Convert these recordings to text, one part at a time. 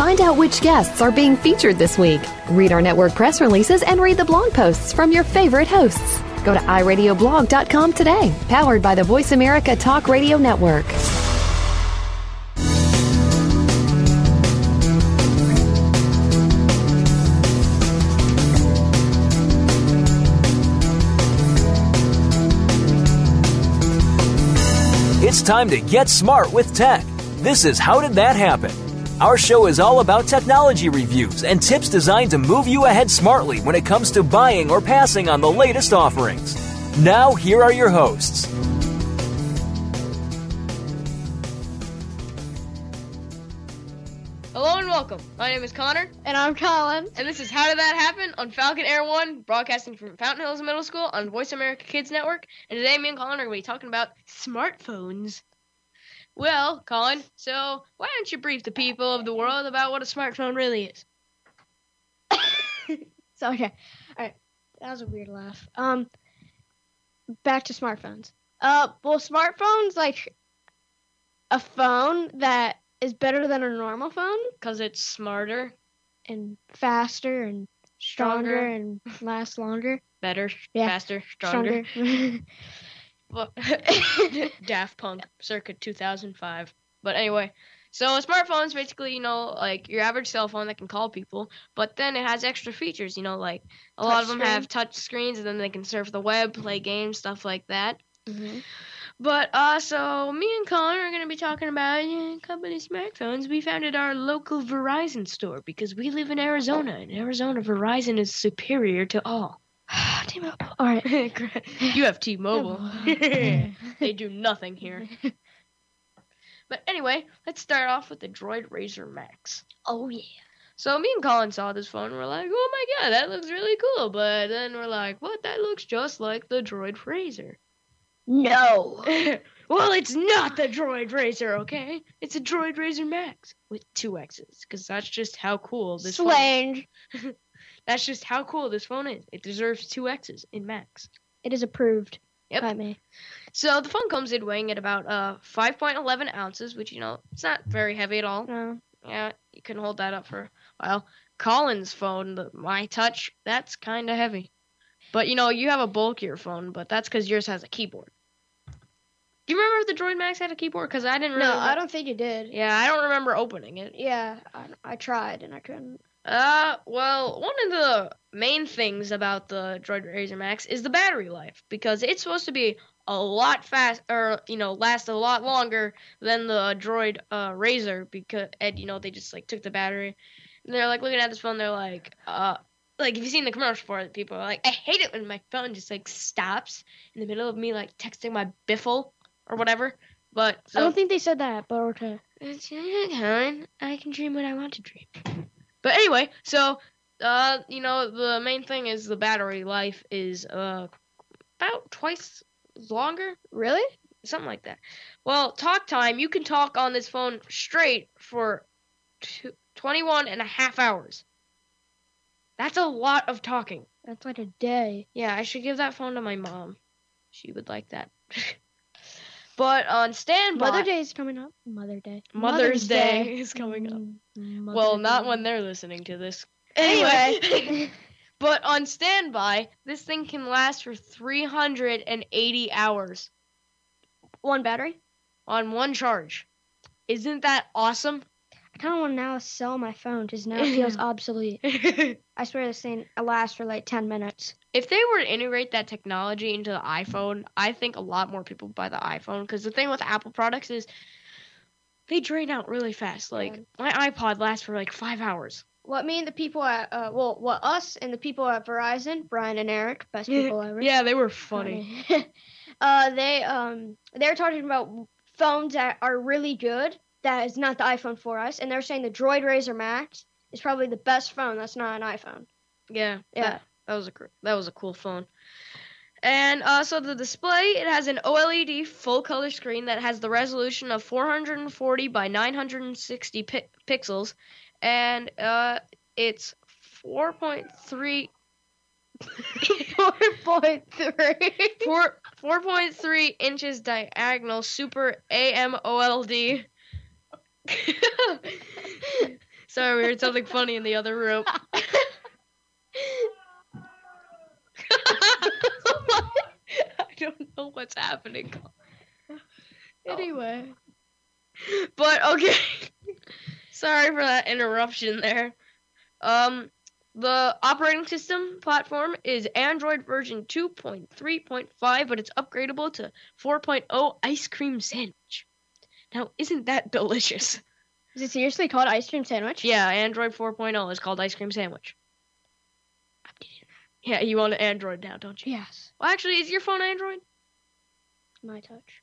Find out which guests are being featured this week. Read our network press releases and read the blog posts from your favorite hosts. Go to iradioblog.com today, powered by the Voice America Talk Radio Network. It's time to get smart with tech. This is How Did That Happen? Our show is all about technology reviews and tips designed to move you ahead smartly when it comes to buying or passing on the latest offerings. Now, here are your hosts. Hello and welcome. My name is Connor, And I'm Collin. and this is How Did That Happen on Falcon Air One, broadcasting from Fountain Hills Middle School on Voice America Kids Network. And today, me and Collin are going to be talking about smartphones. Well, Collin, so why don't you brief the people of the world about what a smartphone really is? So okay, all right, that was a weird laugh. Um, back to smartphones. Uh, well, smartphones like a phone that is better than a normal phone Because it's smarter, and faster and stronger, Stronger. and lasts longer. better, Yeah, faster, stronger. Stronger. Daft Punk, circa 2005. But anyway, so a smartphone is basically, you know, like your average cell phone that can call people, but then it has extra features, you know, like a lot of them Touch have touch screens and then they can surf the web, play games, stuff like that. Mhm. But uh, so me and Collin are going to be talking about uh, company smartphones. We founded our local Verizon store because we live in Arizona. and Arizona, Verizon is superior to all. T-Mobile. All right. you have T-Mobile. They do nothing here. But anyway, let's start off with the Droid Razr Max. oh yeah. So me and Collin saw this phone and we're like, oh my god, that looks really cool. But then we're like, what? That looks just like the Droid Razr. No. well, it's not the Droid Razr, okay? It's a Droid Razr Max with two X's, because that's just how cool this phone. Slange. That's just how cool this phone is. It deserves two X's in Max. It is approved Yep. by me. So the phone comes in weighing at about uh 5.11 ounces, which you know it's not very heavy at all. No. Yeah, you can hold that up for a while. Collin's phone, the My Touch, that's kind of heavy. But you know, you have a bulkier phone, but that's because yours has a keyboard. Do you remember if the Droid Max had a keyboard? Because I didn't. Really No, I don't think it did. Yeah, I don't remember opening it. Yeah, I, I tried and I couldn't. Uh, well, one of the main things about the Droid Razr Max is the battery life because it's supposed to be a lot fast, or you know, last a lot longer than the Droid uh, Razr because and you know they just like took the battery and they're like looking at this phone, they're like, uh. Like if you've seen the commercial for it, people are like, I hate it when my phone just like stops in the middle of me like texting my biffle or whatever. But so, I don't think they said that, but okay. I can dream what I want to dream. But anyway, so uh, you know, the main thing is the battery life is uh about twice longer, Really? something like that. Well, talk time, you can talk on this phone straight for two, 21 and a half hours. That's a lot of talking. That's like a day. Yeah, I should give that phone to my mom. She would like that. but on standby, Mother Day is coming up. Mother Day. Mother's Day is coming up. Mm, Well, Mother not when they're listening to this. Anyway. but on standby, this thing can last for 380 hours One battery. on one charge. Isn't that awesome? I kind of want to now sell my phone because now it feels obsolete. I swear this thing lasts for like 10 minutes. If they were to integrate that technology into the iPhone, I think a lot more people would buy the iPhone. Because the thing with Apple products is they drain out really fast. Like Yeah. my iPod lasts for like five hours. What me and the people at, uh, well, what us and the people at Verizon, Brian and Eric, best people ever. Yeah, they were funny. uh, they um they're talking about phones that are really good. That is not the iPhone 4S, and they're saying the Droid Razr Max is probably the best phone. That's not an iPhone. Yeah, Yeah. That, that was a that was a cool phone. And uh, so the display, it has an OLED full color screen that has the resolution of 440 by 960 pi- pixels, and uh, it's 4.3 Four point three. four 4.3 inches diagonal Super AMOLED. Sorry, we heard something funny in the other room. I don't know what's happening. Anyway. But okay. Sorry for that interruption there. Um the operating system platform is Android version 2.3.5, but it's upgradable to 4.0 ice cream sandwich. Now, isn't that delicious? Is it seriously called ice cream sandwich? Yeah, Android 4.0 is called ice cream sandwich. Yeah, you want an Android now, don't you? Yes. Well, actually, is your phone Android? My touch.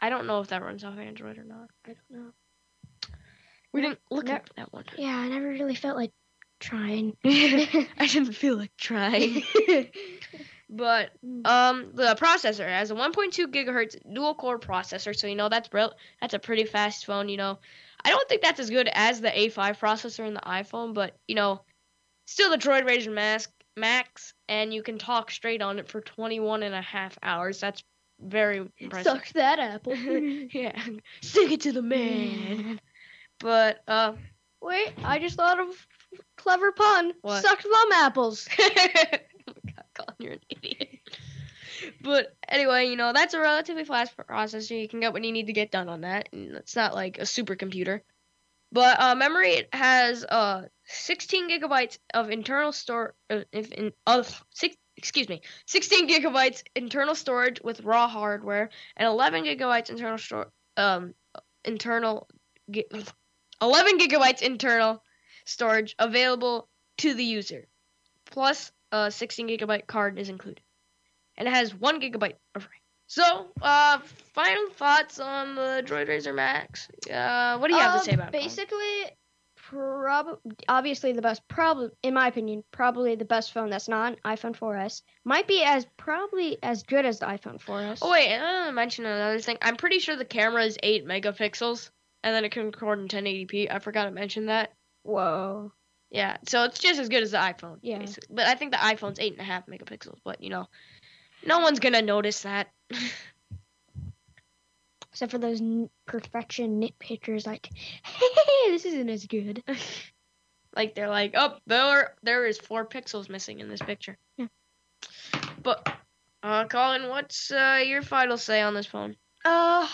I don't know if that runs off Android or not. I don't know. We didn't look at that one. Yeah, I never really felt like trying. I didn't feel like trying. But um, the processor has a 1.2 gigahertz dual core processor, so you know that's real. That's a pretty fast phone. You know, I don't think that's as good as the A5 processor in the iPhone, but you know, still the Droid Razr Max Max, and you can talk straight on it for 21 and a half hours. That's very impressive. Suck that apple. yeah, stick it to the man. But uh, Wait, I just thought of clever pun. What? Suck thumb apples. Collin, you're an idiot. But anyway, you know, that's a relatively fast processor. You can get what you need to get done on that. And it's not like a supercomputer. But uh, memory has uh 16 gigabytes of internal store uh, in uh, six excuse me 16 gigabytes internal storage with raw hardware and 11 gigabytes internal store um internal gi- 11 gigabytes internal storage available to the user plus a 16 gigabyte card is included and it has 1 gigabyte of RAM. So, uh, final thoughts on the Droid Razr Max. Uh, what do you have to say Um, about it? Basically, prob- obviously the best, probably in my opinion, probably the best phone that's not an iPhone 4S. Might be as probably as good as the iPhone 4S. Oh wait, I to mention another thing. I'm pretty sure the camera is eight megapixels, and then it can record in 1080p. I forgot to mention that. Whoa. Yeah, so it's just as good as the iPhone. Yeah. basically. But I think the iPhone's eight and a half megapixels. But you know, no one's gonna notice that. Except for those n- perfection nitpickers, like, hey, this isn't as good. like they're like, oh, there there is four pixels missing in this picture. Yeah. But, uh, Collin, what's uh, your final say on this phone? Uh,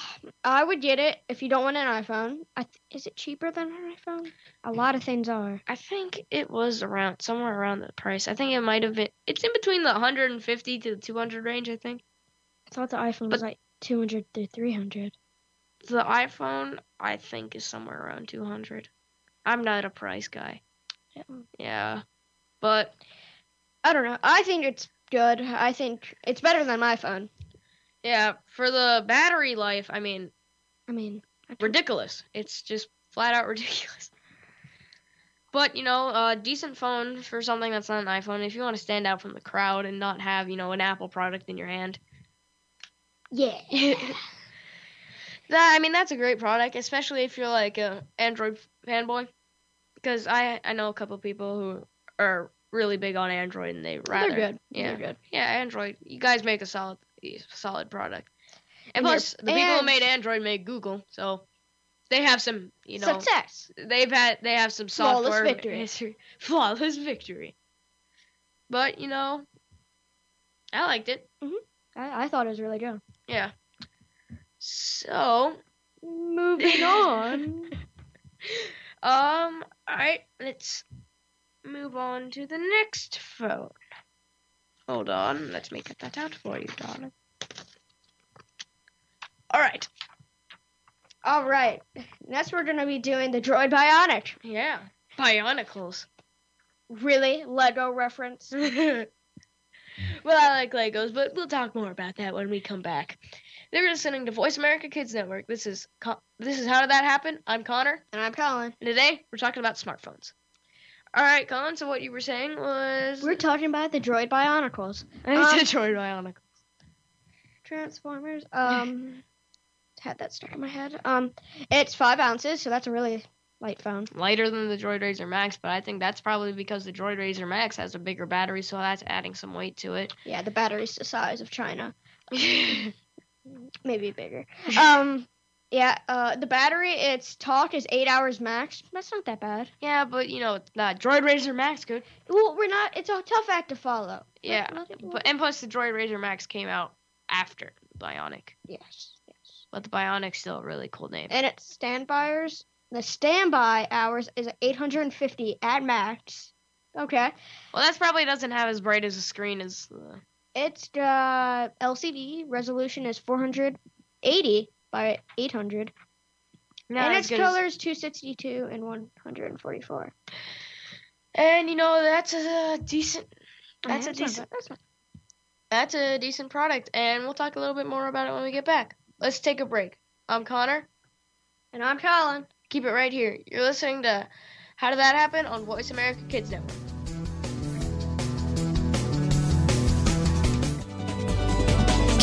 I would get it if you don't want an iPhone. I th- is it cheaper than an iPhone? A lot of things are. I think it was around somewhere around the price. I think it might have been. It's in between the 150 to the 200 range. I think. I thought the iPhone was like 200 to 300. The iPhone, I think, is somewhere around 200. I'm not a price guy. Yeah. Yeah. But I don't know. I think it's good. I think it's better than my phone. Yeah, for the battery life, I mean, I mean, I ridiculous. It's just flat out ridiculous. But you know, a decent phone for something that's not an iPhone. If you want to stand out from the crowd and not have, you know, an Apple product in your hand, yeah. that I mean, that's a great product, especially if you're like a Android fanboy. Because I I know a couple people who are really big on Android and they rather They're good. Yeah. They're good. Yeah, Android. You guys make a solid solid product. And, And plus, the people who made Android made Google, so they have some, you know, Success. they've had they have some Flawless software victory. history. Flawless victory. But you know, I liked it. I, I thought it was really good. Yeah. So, Moving on. um, alright, let's move on to the next phone. Hold on, let me get that out for you, darling. Alright, All right. Next, we're gonna be doing the Droid Bionic. yeah. Bionicles. Really, Lego reference. well, I like Legos, but we'll talk more about that when we come back. They're listening to Voice America Kids Network. This is Con- this is how did that happen? I'm Connor, And I'm Collin. and today we're talking about smartphones. All right, Collin. So what you were saying was We're talking about the Droid Bionicles. Um, did Droid Bionicle. Transformers. Um, had that stuck in my head. Um, it's five ounces, so that's a really light phone. Lighter than the Droid Razr Max, but I think that's probably because the Droid Razr Max has a bigger battery, so that's adding some weight to it. Yeah, the battery's the size of China. Maybe bigger. Um, Yeah, uh, the battery, its talk is eight hours max. That's not that bad. Yeah, but you know, the Droid Razr Max good. Well, we're not. It's a tough act to follow. Yeah, Let- let it- but and plus the Droid Razr Max came out after Bionic, yes, yes. but the Bionic's still a really cool name. And its standbyers, the standby hours is 850 at max. Okay. Well, that's probably doesn't have as bright as a screen as the. Its uh, LCD resolution is 480 by 800. Not and its as- color is 262 and 144. And you know that's a decent. That's a decent. that's That's a decent product, and we'll talk a little bit more about it when we get back. Let's take a break. I'm Connor. And I'm Collin. Keep it right here. You're listening to How Did That Happen on Voice America Kids Network.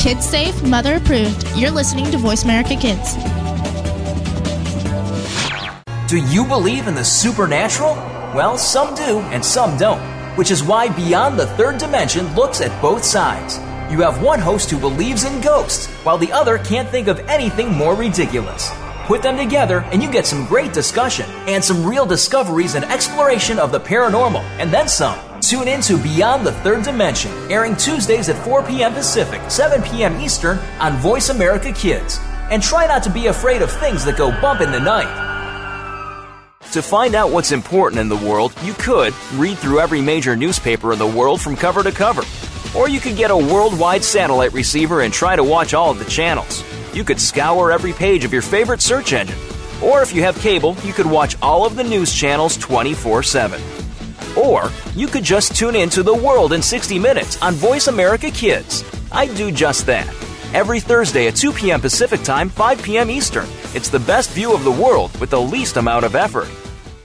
Kids safe, mother approved. You're listening to Voice America Kids. Do you believe in the supernatural? Well, some do and some don't, which is why Beyond the Third Dimension looks at both sides. You have one host who believes in ghosts, while the other can't think of anything more ridiculous. Put them together and you get some great discussion and some real discoveries and exploration of the paranormal, and then some. Tune in to Beyond the Third Dimension, airing Tuesdays at 4 p.m. Pacific, 7 p.m. Eastern on Voice America Kids. And try not to be afraid of things that go bump in the night. To find out what's important in the world, you could read through every major newspaper in the world from cover to cover. Or you could get a worldwide satellite receiver and try to watch all of the channels. You could scour every page of your favorite search engine. Or if you have cable, you could watch all of the news channels 24 7. Or you could just tune in to The World in 60 Minutes on Voice America Kids. I do just that. Every Thursday at 2 p.m. Pacific Time, 5 p.m. Eastern. It's the best view of the world with the least amount of effort.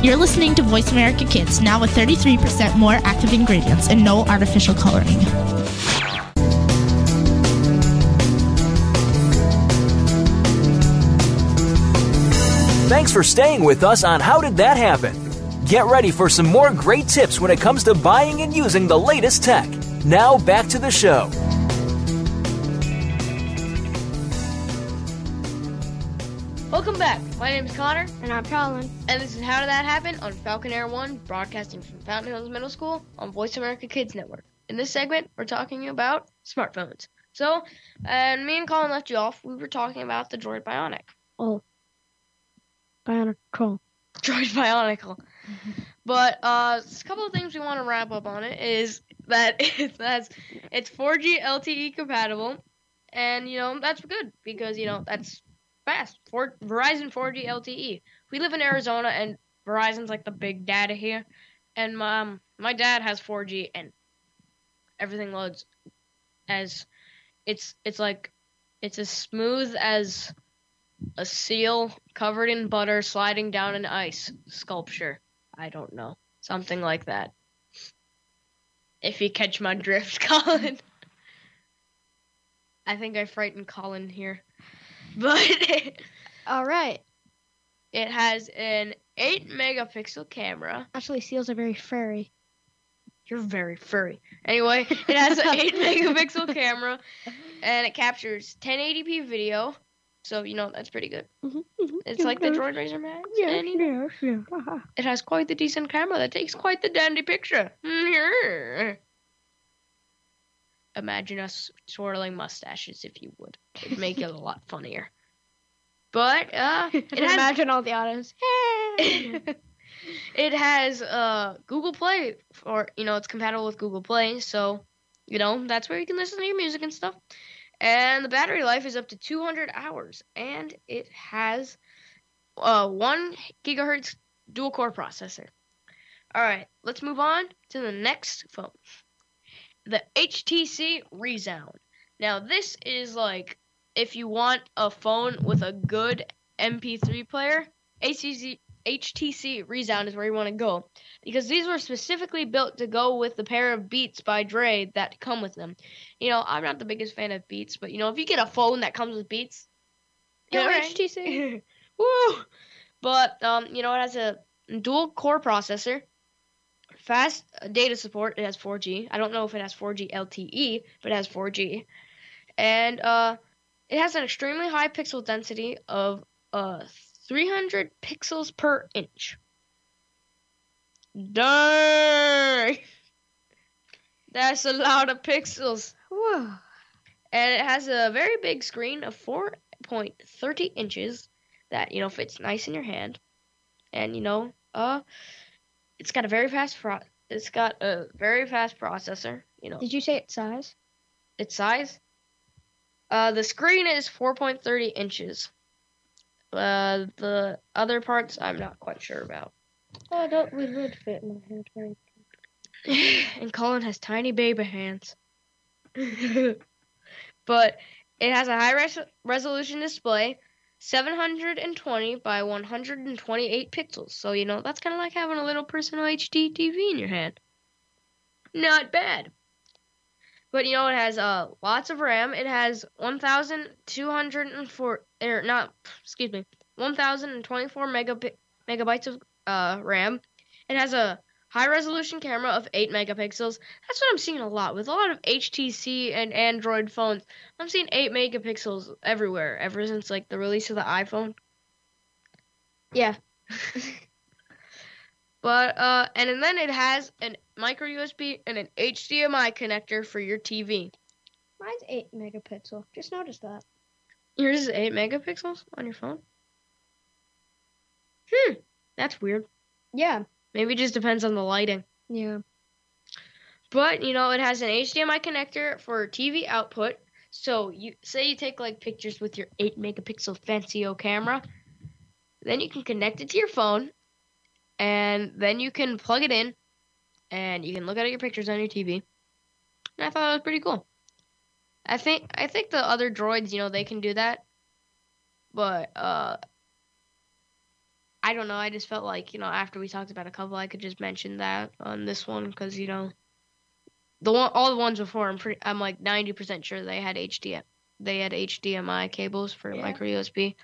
You're listening to Voice America Kids, now with 33% more active ingredients and no artificial coloring. Thanks for staying with us on How Did That Happen? Get ready for some more great tips when it comes to buying and using the latest tech. Now back to the show. Welcome back. My name is Connor, And I'm Collin. and this is How Did That Happen on Falcon Air 1, broadcasting from Fountain Hills Middle School on Voice America Kids Network. In this segment, we're talking about smartphones. So, and me and Collin left you off. We were talking about the Droid Bionic. Oh. Bionicle. Droid Bionicle. But uh, a couple of things we want to wrap up on it is that it has it's 4G LTE compatible, and you know that's good because you know that's fast. For Verizon 4G LTE. We live in Arizona, and Verizon's like the big data here, and my um, my dad has 4G, and everything loads as it's it's like it's as smooth as a seal covered in butter sliding down an ice sculpture. I don't know. Something like that. If you catch my drift, Collin. I think I frightened Collin here. But All right. it has an 8 megapixel camera. Actually, seals are very furry. You're very furry. Anyway, it has an 8 megapixel camera and it captures 1080p video. So, you know, that's pretty good. Mm-hmm, mm-hmm. It's like the Droid Razr Max. and, you know, yes, yes. It has quite the decent camera that takes quite the dandy picture. Mm-hmm. Imagine us swirling mustaches if you would. It'd make it a lot funnier. But uh it has Imagine all the autos. it has uh Google Play or you know, it's compatible with Google Play, so you know, that's where you can listen to your music and stuff. And the battery life is up to 200 hours and it has uh 1 gigahertz dual core processor. All right, let's move on to the next phone. The HTC Rezound. Now, this is like if you want a phone with a good MP3 player, HTC, HTC Rezound is where you want to go because these were specifically built to go with the pair of Beats by Dre that come with them. You know, I'm not the biggest fan of Beats, but you know, if you get a phone that comes with Beats, Yo, yeah, right. HTC. Woo! But um, you know, it has a dual core processor, fast data support. It has 4G. I don't know if it has 4G LTE, but it has 4G, and uh, it has an extremely high pixel density of uh 300 pixels per inch. Dang! That's a lot of pixels. Whoa. And it has a very big screen of 4.30 inches that, you know, fits nice in your hand. And, you know, uh it's got a very fast pro- it's got a very fast processor, you know. Did you say its size? Its size? Uh the screen is 4.30 inches. Uh the other parts I'm not quite sure about. Oh, that would, would fit my hand, right? and Collin has tiny baby hands. but it has a high res- resolution display, 720 by 128 pixels. So, you know, that's kind of like having a little personal HD TV in your hand. Not bad. But you know, it has uh lots of RAM. It has 1,204 or not, excuse me, 1,024 megab- megabytes of uh RAM. It has a high resolution camera of 8 megapixels. That's what I'm seeing a lot with a lot of HTC and Android phones. I'm seeing 8 megapixels everywhere ever since like the release of the iPhone. Yeah. But uh and then it has an micro USB and an HDMI connector for your TV. Mine's 8 megapixel. Just noticed that. Yours is 8 megapixels on your phone? Hmm, that's weird. Yeah. Maybe it just depends on the lighting. Yeah. But you know, it has an HDMI connector for TV output. So you say you take like pictures with your 8 megapixel Fancio camera, then you can connect it to your phone, and then you can plug it in, and you can look at your pictures on your TV. And I thought that was pretty cool. I think I think the other droids, you know, they can do that, but uh, I don't know. I just felt like you know after we talked about a couple, I could just mention that on this one because you know the one all the ones before I'm pretty I'm like 90% sure they had HDMI they had HDMI cables for Yeah. micro USB.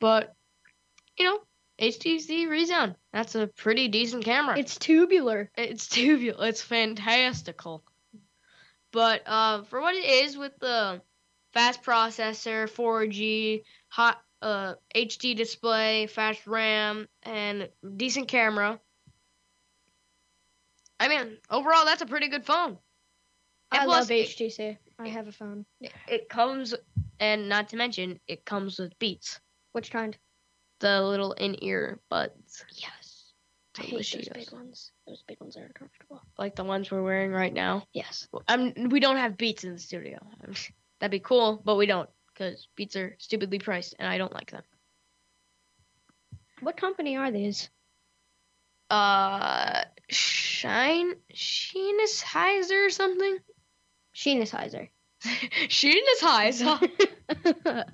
But you know, HTC Rezound, that's a pretty decent camera. It's tubular. It's tubular. It's fantastical. But uh, for what it is, with the fast processor, 4G, hot uh, HD display, fast RAM, and decent camera, I mean, overall, that's a pretty good phone. And I plus, love HTC. I have a phone. It, it comes, and not to mention, it comes with Beats, Which kind? the little in-ear buds, Yes. I hate those big ones. Those big ones are uncomfortable. like the ones we're wearing right now. Yes. I'm, we don't have Beats in the studio. That'd be cool, but we don't because Beats are stupidly priced, and I don't like them. What company are these? Uh, Shine Sheenisheiser or something. Sheenisheiser. Sheenisheiser.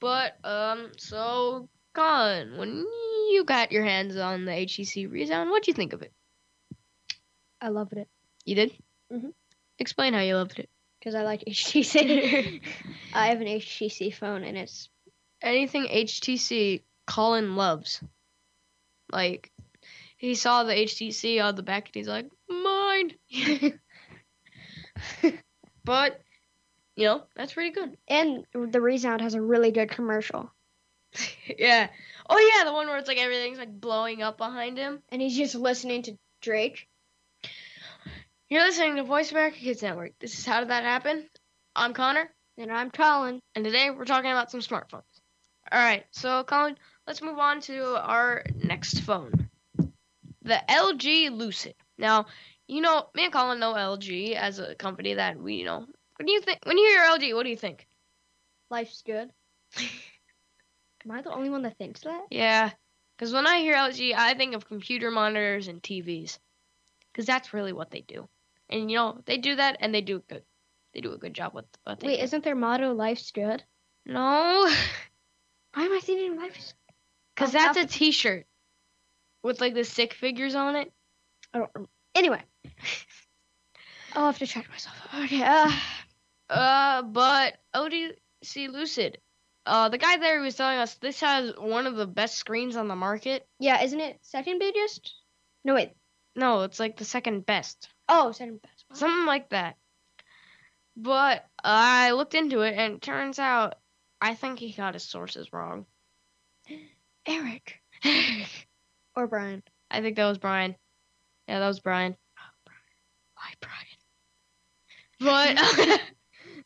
but um, so Collin, when you got your hands on the HTC Rezound, what'd you think of it? I loved it You did. Mhm. Explain how you loved it. Because I like HTC. I have an HTC phone and it's anything HTC Collin loves. Like he saw the HTC on the back and he's like, mine. but you know, that's pretty good. and the Rezound has a really good commercial. yeah. Oh yeah, the one where it's like everything's like blowing up behind him. And he's just listening to Drake. You're listening to Voice America Kids Network. This is how did that happen? I'm Connor, And I'm Collin. and today we're talking about some smartphones. All right, so Collin, let's move on to our next phone, the LG Lucid. Now, you know, me and Collin know LG as a company that we, you know, what do you think? When you hear LG, what do you think? Life's good. Am I the only one that thinks that? Yeah, because when I hear LG, I think of computer monitors and TVs, because that's really what they do. And you know, they do that, and they do good. They do a good job with what Wait, do. isn't their motto "Life's good"? No. Why am I thinking Viper? Because Oh, that's a T-shirt with like the stick figures on it. I don't remember. Anyway, I'll have to check myself. Okay. Uh, Uh, but ODC Lucid, uh, the guy there he was telling us this has one of the best screens on the market. yeah, isn't it second biggest? No wait. No, it's like the second best, Oh, second best. Something like that. But I looked into it, and it turns out I think he got his sources wrong. Eric or Brian. I think that was Brian. Yeah, that was Brian. Oh, Brian. Why Brian? But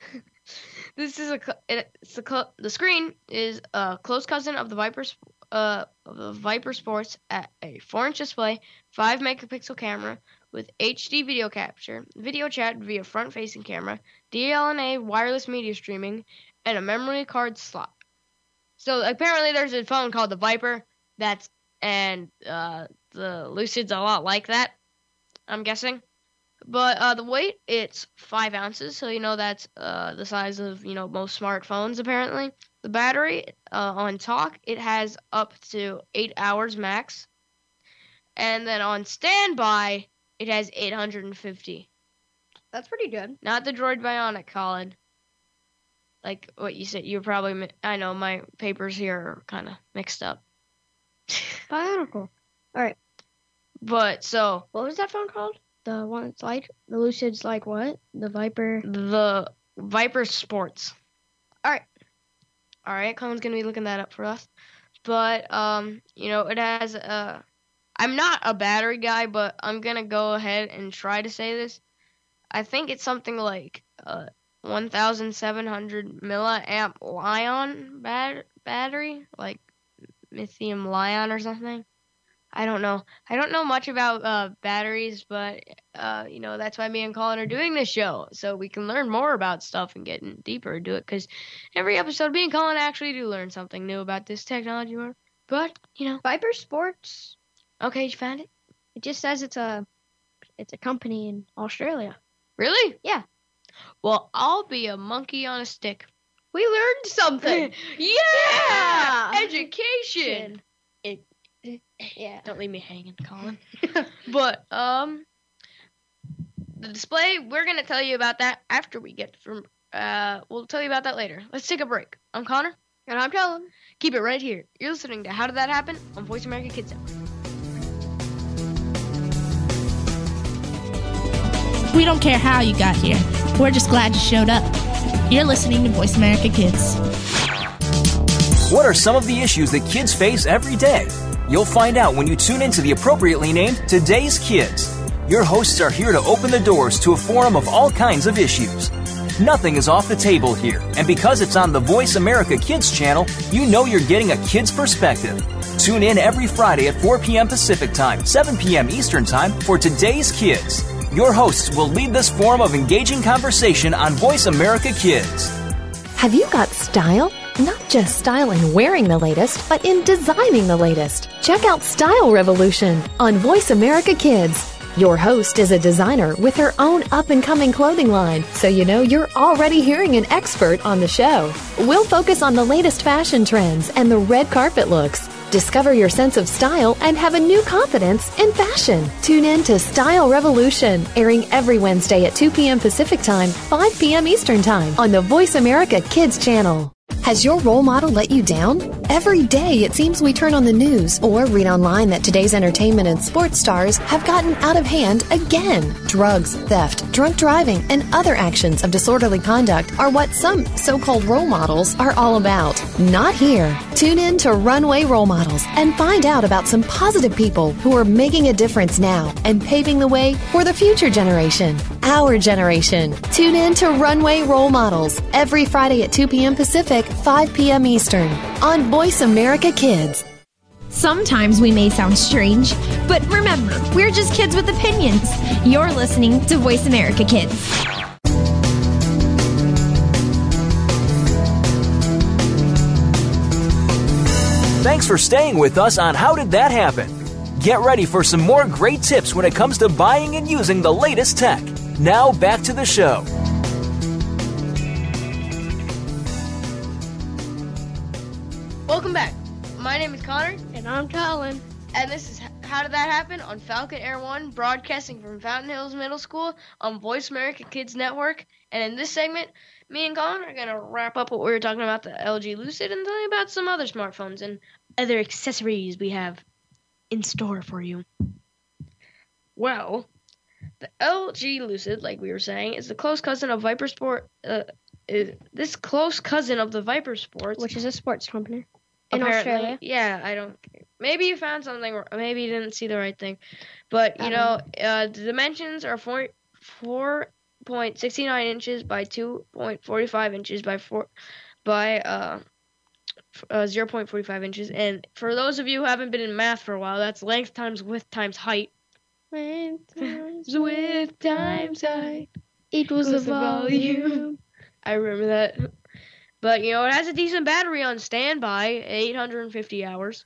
this is a it's a the screen is a close cousin of the Viper uh of the Viper Sports at a four inch display, five megapixel camera with HD video capture, video chat via front facing camera, DLNA wireless media streaming, and a memory card slot. So apparently there's a phone called the Viper that's and uh the Lucid's a lot like that. I'm guessing. But uh, the weight, it's five ounces, so you know that's uh, the size of you know most smartphones. Apparently, the battery uh, on talk it has up to eight hours max, and then on standby it has 850. That's pretty good. Not the Droid Bionic, Collin. Like what you said, you're probably. mi- I know my papers here are kind of mixed up. Bionicle. All right. But so What was that phone called? The one that's like the Lucid's like what? The Viper. the Viper Sports. All right. All right, Collin's gonna be looking that up for us. But um, you know, it has uh I'm not a battery guy, but I'm gonna go ahead and try to say this. I think it's something like uh 1,700 milliamp Li-ion bat- battery, like lithium Lion or something. I don't know. I don't know much about uh, batteries, but uh, you know that's why me and Collin are doing this show, so we can learn more about stuff and get deeper into it. Because every episode, me and Collin actually do learn something new about this technology. But you know, Viper Sports. Okay, you found it. It just says it's a it's a company in Australia. Really? Yeah. Well, I'll be a monkey on a stick. We learned something. yeah! Yeah! Education. yeah. Don't leave me hanging, Collin. but um, the display we're gonna tell you about that after we get from. Uh, we'll tell you about that later. Let's take a break. I'm Connor. And I'm telling. Keep it right here. You're listening to How Did That Happen on Voice America Kids Network. We don't care how you got here. We're just glad you showed up. You're listening to Voice America Kids. What are some of the issues that kids face every day? You'll find out when you tune into the appropriately named Today's Kids. Your hosts are here to open the doors to a forum of all kinds of issues. Nothing is off the table here, and because it's on the Voice America Kids channel, you know you're getting a kid's perspective. Tune in every Friday at 4 p.m. Pacific Time, 7 p.m. Eastern Time for Today's Kids. Your hosts will lead this forum of engaging conversation on Voice America Kids. Have you got style? Not just style in wearing the latest, but in designing the latest. Check out Style Revolution on Voice America Kids. Your host is a designer with her own up and coming clothing line, so you know you're already hearing an expert on the show. We'll focus on the latest fashion trends and the red carpet looks. Discover your sense of style and have a new confidence in fashion. Tune in to Style Revolution, airing every Wednesday at 2 p.m. Pacific Time, 5 p.m. Eastern Time on the Voice America Kids channel. Has your role model let you down? Every day it seems we turn on the news or read online that today's entertainment and sports stars have gotten out of hand again. Drugs, theft, drunk driving, and other actions of disorderly conduct are what some so called role models are all about. Not here. Tune in to Runway Role Models and find out about some positive people who are making a difference now and paving the way for the future generation. Our generation. Tune in to Runway Role Models every Friday at 2 p.m. Pacific, 5 p.m. Eastern on Voice America Kids. Sometimes we may sound strange, but remember, we're just kids with opinions. You're listening to Voice America Kids. Thanks for staying with us on How Did That Happen? Get ready for some more great tips when it comes to buying and using the latest tech. Now back to the show. And I'm Collin. And this is How Did That Happen on Falcon Air One, broadcasting from Fountain Hills Middle School on Voice America Kids Network. And in this segment, me and Collin are going to wrap up what we were talking about the LG Lucid and tell you about some other smartphones and other accessories we have in store for you. Well, the LG Lucid, like we were saying, is the close cousin of Viper Sport. Uh, this close cousin of the Viper Sports, Which is a sports company in apparently- Australia. Yeah, I don't. Maybe you found something, maybe you didn't see the right thing. But you I know, uh, the dimensions are four four point sixty nine inches by two point forty five inches by four by uh, uh zero point forty five inches. And for those of you who haven't been in math for a while, that's length times width times height. Length times Width times height. equals the volume. volume. I remember that. But you know, it has a decent battery on standby, 850 hours.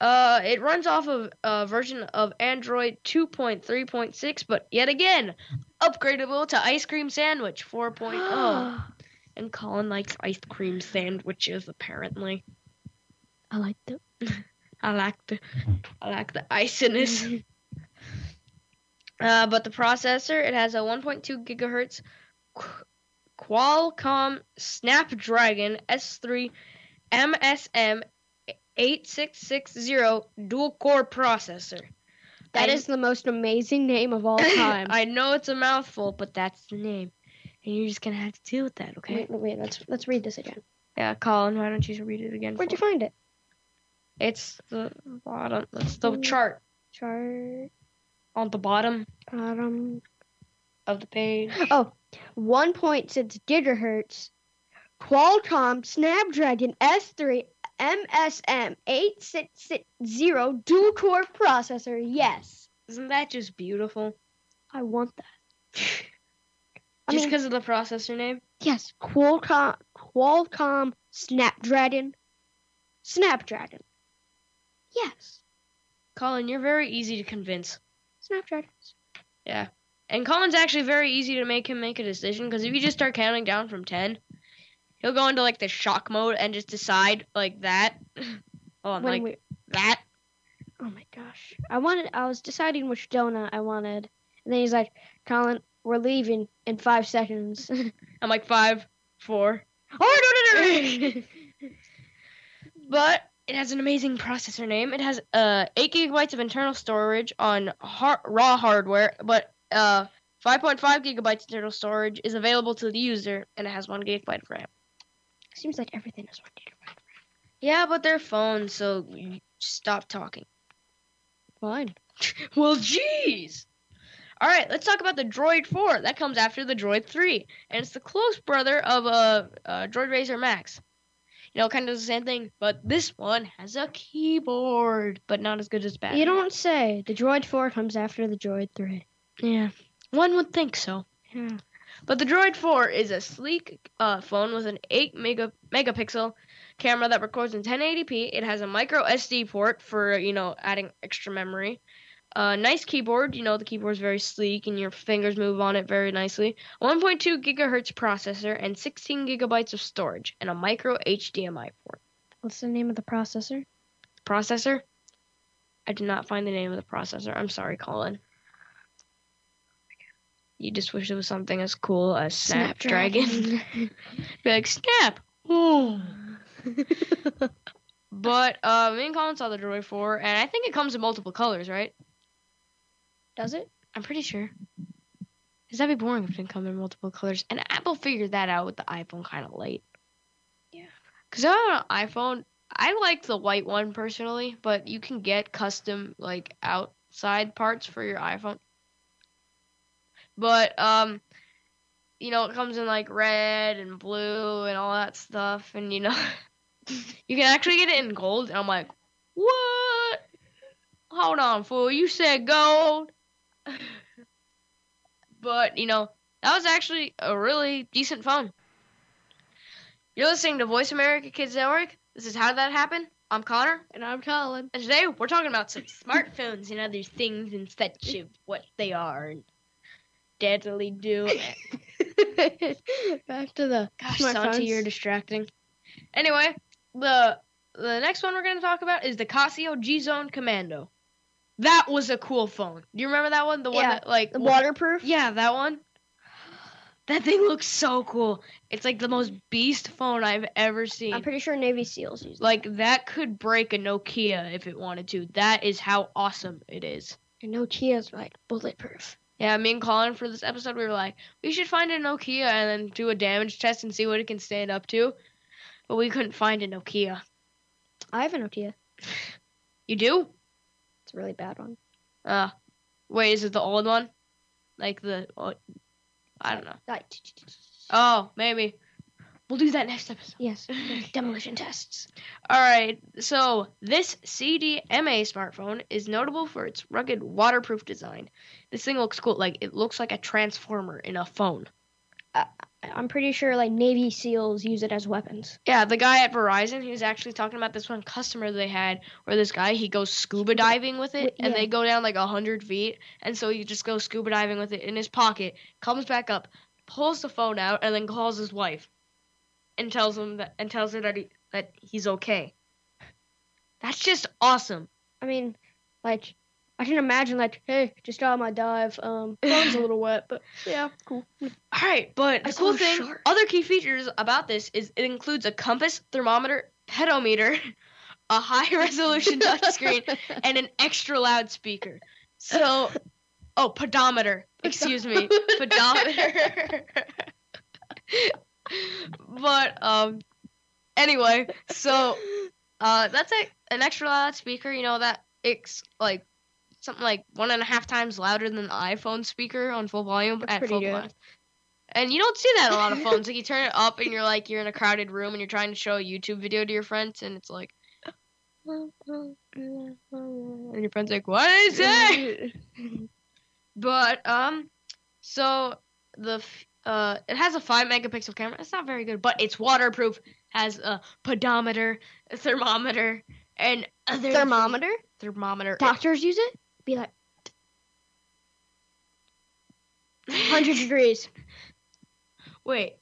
Uh, it runs off of a version of Android 2.3.6, but yet again, upgradable to Ice Cream Sandwich 4.0. and Collin likes ice cream sandwiches apparently. I like the I like the I like the iciness. uh, but the processor, it has a 1.2 gigahertz Qualcomm Snapdragon S3 MSM 8660 dual core processor. That I- is the most amazing name of all time. I know it's a mouthful, but that's the name. And you're just gonna have to deal with that, okay? Wait, wait, let's let's read this again. Yeah, Collin, why don't you read it again? Where'd you find it? It's the bottom. It's the Mm. chart Chart on the bottom bottom. Of the page. Oh, 1.6 gigahertz. Qualcomm Snapdragon S3 MSM 8660 dual core processor. Yes, Isn't that just beautiful? I want that. Just because of the processor name? yes, Qualcomm Qualcomm Snapdragon. Snapdragon. Yes, Collin, you're very easy to convince. Snapdragon. And Collin's actually very easy to make him make a decision because if you just start counting down from 10, he'll go into like the shock mode and just decide like that. On, When like we, that. oh my gosh, I wanted. I was deciding which donut I wanted, and then he's like, "Collin, we're leaving in five seconds." I'm like five, four. oh no no no! no. But it has an amazing processor name. It has uh 8 gigabytes of internal storage on har- raw hardware, but uh 5.5 gigabytes internal storage is available to the user, and it has one gigabyte of RAM. Seems like everything is one gigabyte. Yeah, but they're phones, so stop talking. Fine. Well, jeez. All right, let's talk about the Droid 4. That comes after the Droid 3, and it's the close brother of a uh, uh, Droid Razr Max. You know, kind of the same thing, but this one has a keyboard, but not as good as bad. You don't say. The Droid 4 comes after the Droid 3. Yeah, one would think so. Yeah. But the Droid 4 is a sleek uh, phone with an 8 mega megapixel camera that records in 1080p. It has a micro SD port for, you know, adding extra memory. A nice keyboard. You know, the keyboard is very sleek and your fingers move on it very nicely. 1.2 gigahertz processor and 16 gigabytes of storage and a micro HDMI port. What's the name of the processor? Processor? I did not find the name of the processor. I'm sorry, Collin. You just wish it was something as cool as Snapdragon. Be like, Snap! Oh. But uh, me and Collin saw the Droid 4, and I think it comes in multiple colors, right? Does it? I'm pretty sure. Because that'd be boring if it didn't come in multiple colors. And Apple figured that out with the iPhone kind of late. Yeah. Because on an iPhone, I like the white one personally, but you can get custom, like, outside parts for your iPhone. But, um, you know, it comes in, like, red and blue and all that stuff. And, you know, you can actually get it in gold. And I'm like, what? Hold on, fool. You said gold. but, you know, that was actually a really decent phone. You're listening to Voice America Kids Network. This is How Did That Happen? I'm Connor. And I'm Collin. And today we're talking about some smartphones and other things and such of what they are and deadly do. Back to the Gosh. Santi, you're distracting. Anyway, the the next one we're gonna talk about is the Casio G'zOne Commando. That was a cool phone. Do you remember that one? The one Yeah, that like The waterproof. Yeah, that one. That thing looks so cool. It's like the most beast phone I've ever seen. I'm pretty sure Navy SEALs use. like that could break a Nokia if it wanted to. That is how awesome it is. And Nokia's like bulletproof. Yeah, me and Collin for this episode we were like, we should find a Nokia and then do a damage test and see what it can stand up to. But we couldn't find a Nokia. I have a Nokia. You do? It's a really bad one. Uh, wait, is it the old one? Like the, I don't know. Like, Oh, maybe. We'll do that next episode. yes, demolition tests. All right. So this CDMA smartphone is notable for its rugged, waterproof design. This thing looks cool. Like it looks like a transformer in a phone. Uh, I'm pretty sure like Navy SEAls use it as weapons. Yeah, the guy at Verizon, he was actually talking about this one customer they had, where this guy he goes scuba diving with it, Wh- and they go down like a hundred feet, and so he just goes scuba diving with it in his pocket, comes back up, pulls the phone out, and then calls his wife, and tells him that and tells her that he that he's okay. That's just awesome. I mean, like, I can imagine like, hey, just got on my dive. Um, phone's a little wet, but yeah, cool. All right, but the cool thing, other key features about this is it includes a compass, thermometer, pedometer, a high resolution touchscreen, and an extra loud speaker. So, oh, pedometer. Excuse me, pedometer. But um, anyway, so uh, that's a, an extra loud speaker. You know that it's like something like one and a half times louder than the iPhone speaker on full volume That's at full good. blast. And you don't see that in a lot of phones. Like you turn it up and you're like you're in a crowded room and you're trying to show a YouTube video to your friends and it's like and your friend's like, What is it? But um so the f- uh it has a five megapixel camera. It's not very good, but it's waterproof, has a pedometer, a thermometer, and other Thermometer. thermometer. Doctors use it. Be like, hundred degrees. Wait,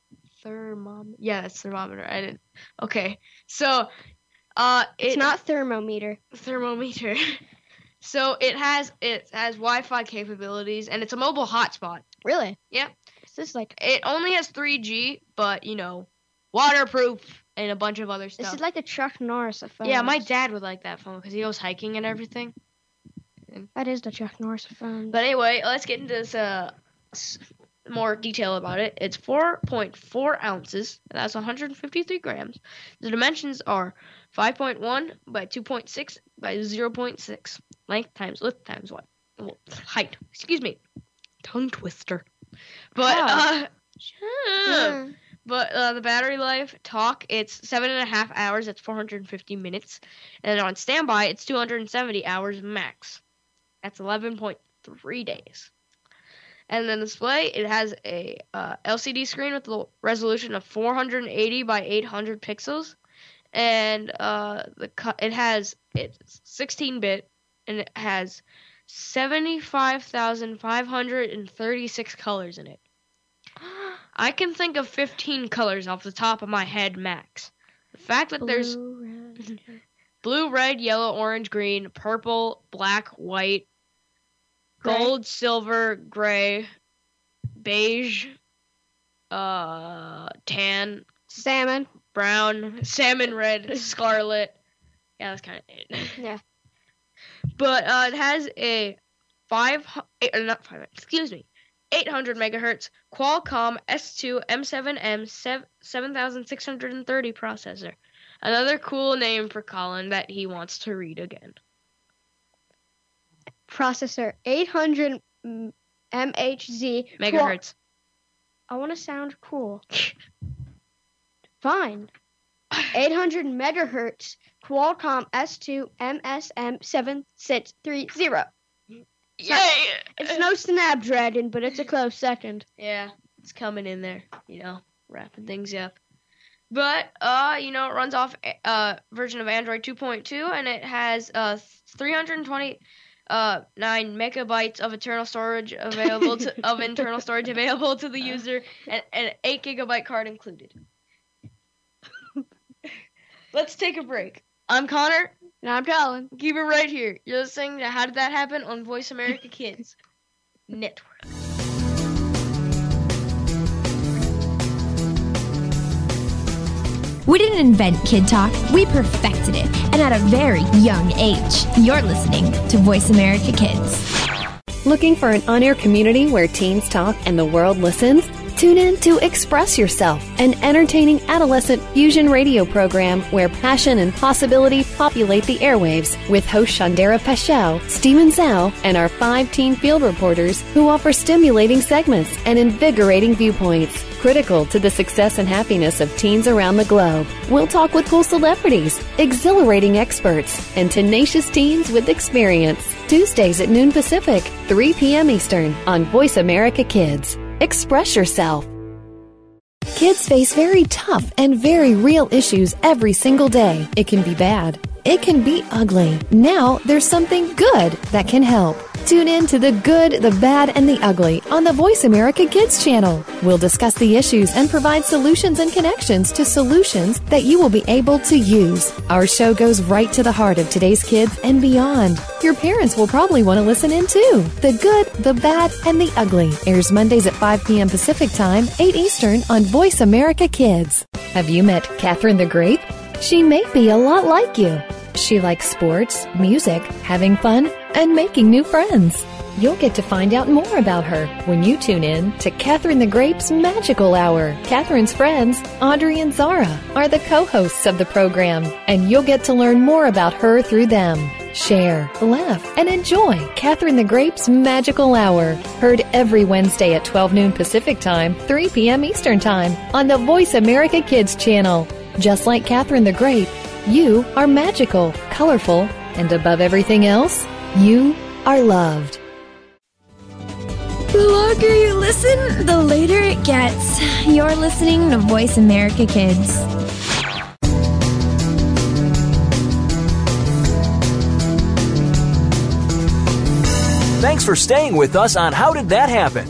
thermometer. Yeah, that's thermometer. I didn't. Okay, so uh, It's not thermometer. thermometer. so it has it has Wi-Fi capabilities and it's a mobile hotspot. Really? Yeah. This is like? It only has 3G, but you know, waterproof and a bunch of other stuff. This is like the Chuck Norris phone. yeah, my dad would like that phone because he goes hiking and everything. That is the Chuck Norris phone. But anyway, let's get into this uh more detail about it. It's 4.4 ounces. That's 153 grams. The dimensions are 5.1 by 2.6 by 0.6. Length times width times what? Well, height. Excuse me. Tongue twister. But Wow. uh, But uh, the battery life talk, it's seven and a half hours. That's 450 minutes, and on standby, it's 270 hours max. That's 11.3 days. And then the display, it has a uh, LCD screen with a resolution of 480 by 800 pixels, and uh, the it has it's 16 bit, and it has 75,536 colors in it. I can think of 15 colors off the top of my head max. The fact that there's Blue, red. blue, red, yellow, orange, green, purple, black, white, Gray. gold, silver, gray, beige, uh, tan, salmon. brown, salmon red, scarlet. Yeah, that's kind of it. Yeah. But uh, it has a five, eh, uh, not five, excuse me, 800 megahertz Qualcomm S2 M7M sev- 7630 processor. Another cool name for Collin that he wants to read again. Processor 800 m- MHz. Qual- Megahertz. I want to sound cool. Fine. 800 megahertz Qualcomm S2 MSM 7630. Yay! It's no Snapdragon, but it's a close second. Yeah, it's coming in there, you know, wrapping things up. But uh, you know, it runs off uh version of Android 2.2 and it has uh 320 uh megabytes of internal storage available to of internal storage available to the user and an 8 gigabyte card included. Let's take a break. I'm Connor. And I'm Collin. Keep it right here. You're listening to How Did That Happen on Voice America Kids Network. We didn't invent Kid Talk, we perfected it, and at a very young age. You're listening to Voice America Kids. Looking for an on air community where teens talk and the world listens? Tune in to Express Yourself, an entertaining adolescent fusion radio program where passion and possibility populate the airwaves with host Shandera Paschal, Steven Zhao, and our five teen field reporters who offer stimulating segments and invigorating viewpoints critical to the success and happiness of teens around the globe. We'll talk with cool celebrities, exhilarating experts, and tenacious teens with experience. Tuesdays at noon Pacific, 3 p.m. Eastern on Voice America Kids. Express yourself. Kids face very tough and very real issues every single day. It can be bad. It can be ugly. Now there's something good that can help. Tune in to the good, the bad, and the ugly on the Voice America Kids channel. We'll discuss the issues and provide solutions and connections to solutions that you will be able to use. Our show goes right to the heart of today's kids and beyond. Your parents will probably want to listen in too. The good, the bad, and the ugly airs Mondays at 5 p.m. Pacific Time, 8 Eastern on Voice America Kids. Have you met Catherine the Great? She may be a lot like you. She likes sports, music, having fun, and making new friends. You'll get to find out more about her when you tune in to Catherine the Grape's Magical Hour. Catherine's friends, Audrey and Zara, are the co hosts of the program, and you'll get to learn more about her through them. Share, laugh, and enjoy Catherine the Grape's Magical Hour. Heard every Wednesday at 12 noon Pacific Time, 3 p.m. Eastern Time on the Voice America Kids channel. Just like Catherine the Grape, you are magical, colorful, and above everything else, you are loved. The longer you listen, the later it gets. You're listening to Voice America Kids. Thanks for staying with us on How Did That Happen?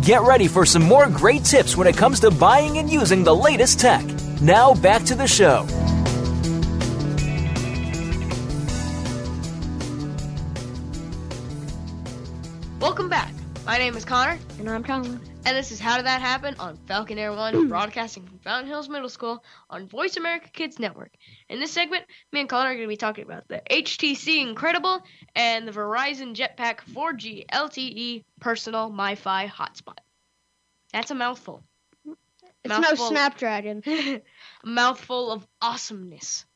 Get ready for some more great tips when it comes to buying and using the latest tech. Now back to the show. Welcome back. My name is Connor, And I'm Collin. and this is How Did That Happen on Falcon Air One, broadcasting from Fountain Hills Middle School on Voice America Kids Network. In this segment, me and Connor are going to be talking about the HTC Incredible and the Verizon Jetpack 4G LTE Personal MiFi Hotspot. That's a mouthful. It's no Snapdragon. a mouthful of awesomeness.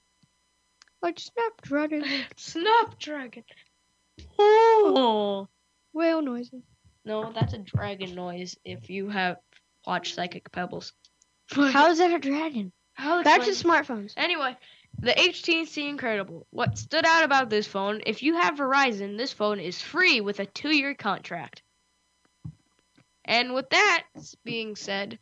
Like Snapdragon. Snapdragon. Oh. Whale noises. No, that's a dragon noise if you have watched Psychic Pebbles. How is that a dragon? How Back to smartphones. Anyway, the HTC Incredible. What stood out about this phone, if you have Verizon, this phone is free with a two year contract. And with that being said,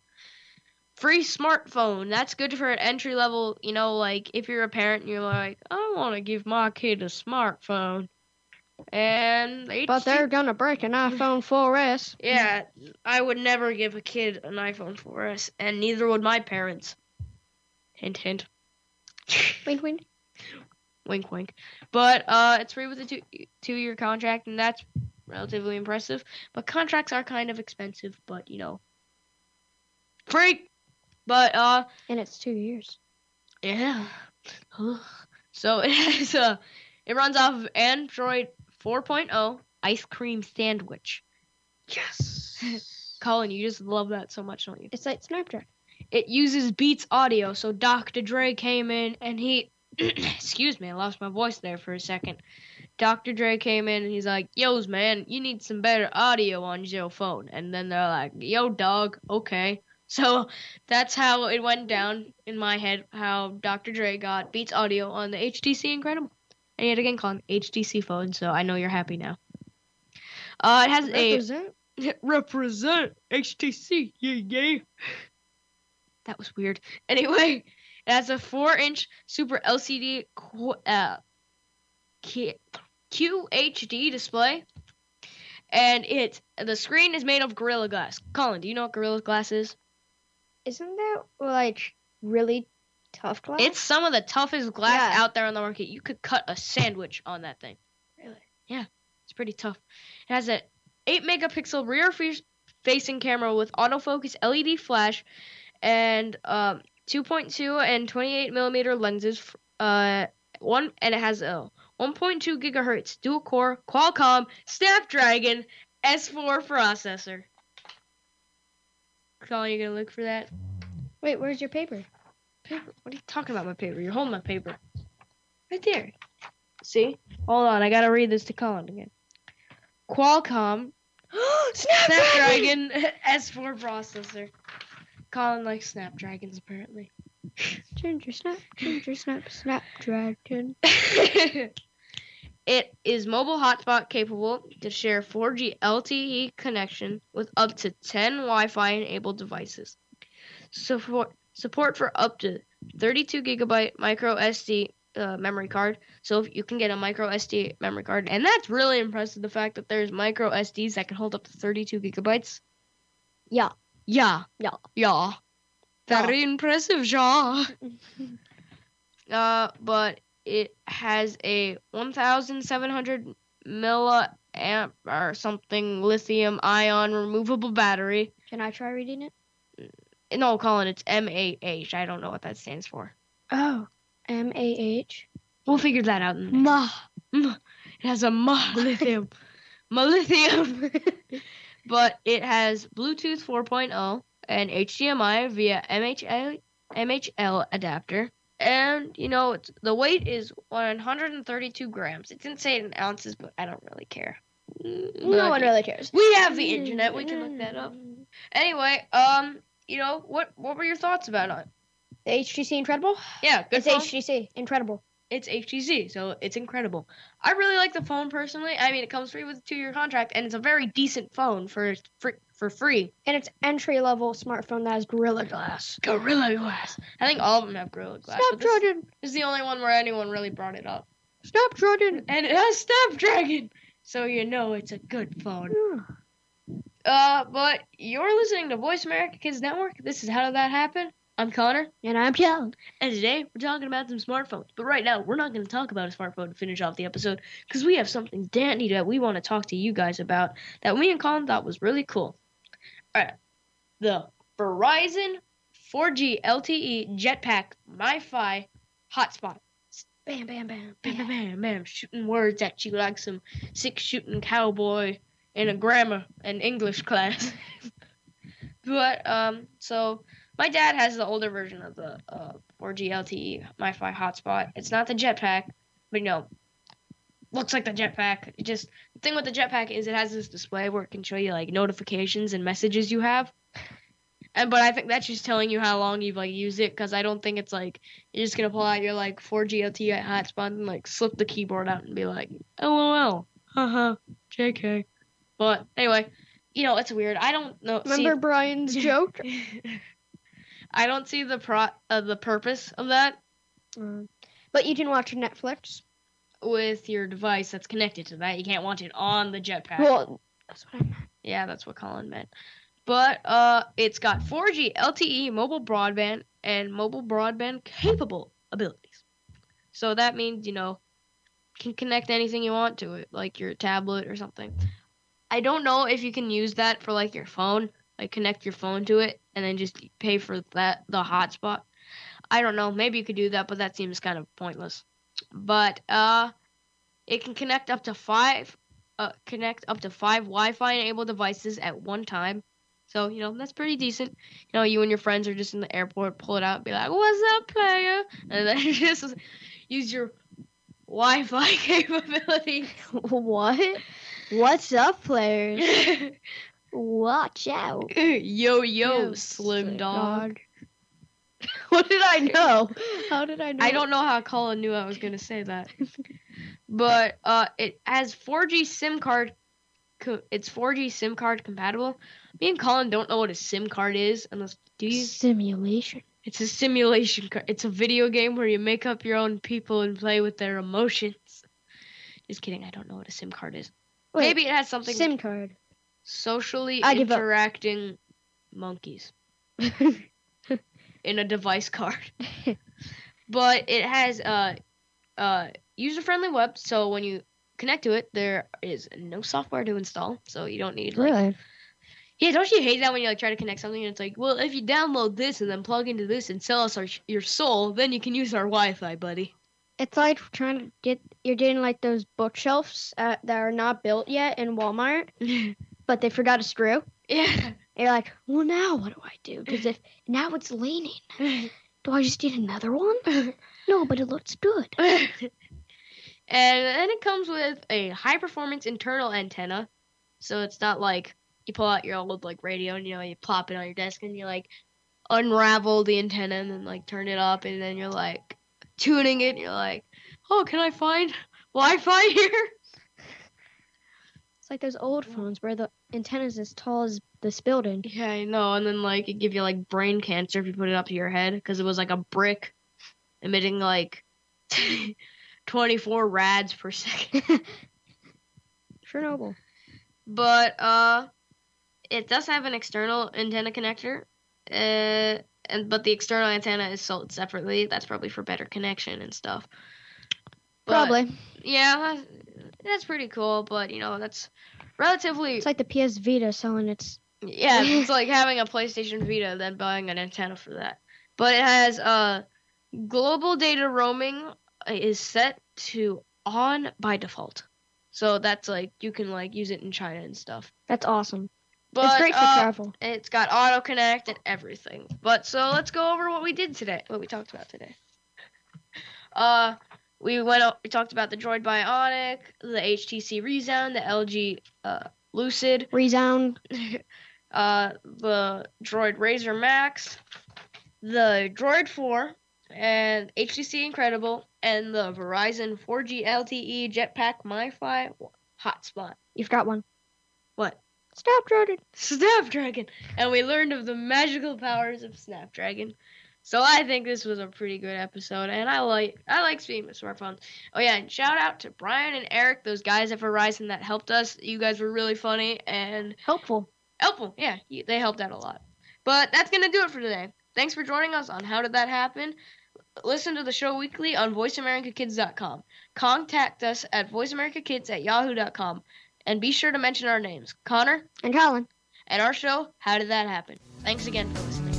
free smartphone. That's good for an entry level, you know, like if you're a parent and you're like, I want to give my kid a smartphone. And But they're gonna break an iPhone 4S. yeah, I would never give a kid an iPhone 4S, and neither would my parents. Hint, hint. Wink, wink. wink, wink. But uh, it's free with a two two year contract, and that's relatively impressive. But contracts are kind of expensive, but you know, free. But uh, And it's two years. yeah. so it has uh, it runs off of Android 4.0 Ice Cream Sandwich. Yes. Collin, you just love that so much, don't you? It's like Snapdragon. it uses Beats audio. So Dr. Dre came in and he, excuse me, I lost my voice there for a second. Dr. Dre came in and he's like, "Yo's man, you need some better audio on your phone." And then they're like, "Yo, dog, okay." So that's how it went down in my head. How Dr. Dre got Beats audio on the HTC Incredible, and yet again called HTC phone. So I know you're happy now. Uh, it has a Represent. represent HTC. Yeah, yeah. That was weird. Anyway, it has a four-inch Super LCD qu- uh, Q- QHD display, and it the screen is made of Gorilla Glass. Collin, do you know what Gorilla Glass is? Isn't that like really Tough glass. It's some of the toughest glass Yeah. out there on the market. You could cut a sandwich on that thing. Really? Yeah, it's pretty tough. It has a 8 megapixel rear fa- facing camera with autofocus LED flash and um, 2.2 and 28 millimeter lenses. f- Uh, one and it has a 1.2 gigahertz dual core Qualcomm Snapdragon S4 processor. Collin, you gonna look for that? Wait, where's your paper? Paper? What are you talking about? My paper? You're holding my paper. Right there. See? Hold on, I gotta read this to Collin again. Qualcomm Snapdragon S4 processor. Collin likes Snapdragons apparently. Ginger snap, ginger snap, snapdragon. it is mobile hotspot capable to share 4G LTE connection with up to 10 Wi-Fi enabled devices. Support support for up to 32 gigabyte micro SD uh, memory card. So if you can get a micro SD memory card, and that's really impressive. The fact that there's micro SDs that can hold up to 32 gigabytes. Yeah. Yeah. Yeah. Yeah. Very impressive, yeah. uh, but it has a 1,700 milliamp or something lithium ion removable battery. Can I try reading it? No, Collin, it's M A H. I don't know what that stands for. Oh, M A H. We'll figure that out. In Ma. it has a ma lithium, lithium. but it has Bluetooth 4.0 and HDMI via MHL MHL adapter. And you know, it's, the weight is 132 grams. It didn't say it in ounces, but I don't really care. No but one really cares. We have the internet. We can look that up. Anyway, um, you know what? What were your thoughts about it? The HTC Incredible? Yeah, good It's phone. HTC Incredible. it's HTC, so it's incredible. I really like the phone personally. I mean, it comes free with a two-year contract, and it's a very decent phone for for, for free. And it's entry level smartphone that has Gorilla Glass. Gorilla Glass. I think all of them have Gorilla Glass, Snapdragon. is the only one where anyone really brought it up. Snapdragon. And it has Snapdragon, so you know it's a good phone. Yeah. Uh, but you're listening to Voice America Kids Network. This is How Did That Happen? I'm Connor. And I'm Kel. And today we're talking about some smartphones. But right now we're not going to talk about a smartphone to finish off the episode because we have something dandy that we want to talk to you guys about that me and Collin thought was really cool. All right, the Verizon 4G LTE Jetpack MiFi hotspot. Bam, bam, bam, Bam, bam, bam. bam, shooting words at you like some six shooting cowboy in a grammar and English class. but um, so my dad has the older version of the uh, 4G LTE MiFi hotspot. It's not the jetpack, but you know, looks like the jetpack. It just the thing with the jetpack is it has this display where it can show you like notifications and messages you have. And but I think that's just telling you how long you've like used it because I don't think it's like you're just gonna pull out your like 4G LTE hotspot and like slip the keyboard out and be like, LOL, haha, JK. But anyway, you know it's weird. I don't know. see- Remember Brian's joke? I don't see the pro uh, the purpose of that Um, but you can watch Netflix. with your device that's connected to that. You can't watch it on the jetpack. Well, that's what I meant. Yeah, that's what Collin meant. But uh, it's got 4G LTE mobile broadband and mobile broadband capable abilities. So that means you know can connect anything you want to it, like your tablet or something. I don't know if you can use that for like your phone, like connect your phone to it and then just pay for that the hotspot. I don't know. Maybe you could do that, but that seems kind of pointless. But uh, it can connect up to five uh, connect up to five Wi-Fi enabled devices at one time. So you know that's pretty decent. You know, you and your friends are just in the airport, pull it out, be like, "What's up, player?" And then just use your Wi-Fi capability. what? What's up, players? Watch out. yo, yo, Yo, slim slim dog. What did I know? How did I know? I don't know how Collin knew I was gonna say that, but uh, it has 4G SIM card. Co- it's 4G SIM card compatible. Me and Collin don't know what a SIM card is, unless do you? Simulation. It's a simulation card. It's a video game where you make up your own people and play with their emotions. Just kidding. I don't know what a SIM card is. Wait, Maybe it has something SIM card. socially I interacting monkeys in a device card. but it has a uh, user-friendly web. So when you connect to it, there is no software to install, so you don't need like, Really? Yeah, don't you hate that when you like try to connect something and it's like, well, if you download this and then plug into this and sell us our, your soul, then you can use our Wi-Fi, buddy. It's like trying to get you're getting like those bookshelves uh, that are not built yet in Walmart, but they forgot a screw. Yeah. And you're like, well, now what do I do? Because if now it's leaning, do I just get another one? no, but it looks good. and then it comes with a high performance internal antenna. So it's not like you pull out your old like radio and you know you plop it on your desk and you like unravel the antenna and then like turn it up and then you're like tuning it and you're like, Oh, can I find Wi Fi here? It's like those old phones where the antenna's as tall as this building. Yeah, I know. And then like it give you like brain cancer if you put it up to your head because it was like a brick emitting like 24 rads per second. Chernobyl. but uh it does have an external antenna connector uh and but the external antenna is sold separately that's probably for better connection and stuff But, Probably. yeah that's, that's pretty cool but you know that's relatively It's like the PS Vita selling its. yeah it's like having a playstation vita then buying an antenna for that but it has uh global data roaming is set to on by default so that's like you can like use it in china and stuff That's awesome. But it's great for uh, travel. It's got auto connect and everything. But so let's go over what we did today, what we talked about today. Uh, we went. We talked about the Droid Bionic, the HTC Rezound, the LG uh, Lucid, Rezound. uh, the Droid Razr Max, the Droid 4, and HTC Incredible, and the Verizon 4G LTE Jetpack MiFi hotspot. You've got one. Snapdragon. Snapdragon, and we learned of the magical powers of Snapdragon. So I think this was a pretty good episode, and I like I like speaking with smartphones. Oh yeah, and shout out to Brian and Eric, those guys at Verizon that helped us. You guys were really funny and Helpful. helpful. Yeah, you- they helped out a lot. But that's gonna do it for today. Thanks for joining us on How Did That Happen. Listen to the show weekly on VoiceAmericaKids.com. Contact us at VoiceAmericaKids at Yahoo.com. And be sure to mention our names, Connor, And Collin. and our show, How Did That Happen? Thanks again for listening.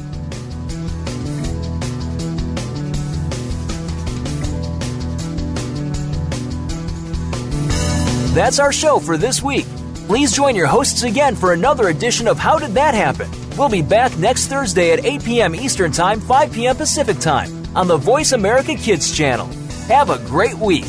That's our show for this week. Please join your hosts again for another edition of How Did That Happen? We'll be back next Thursday at 8 p.m. Eastern Time, 5 p.m. Pacific Time on the Voice America Kids channel. Have a great week.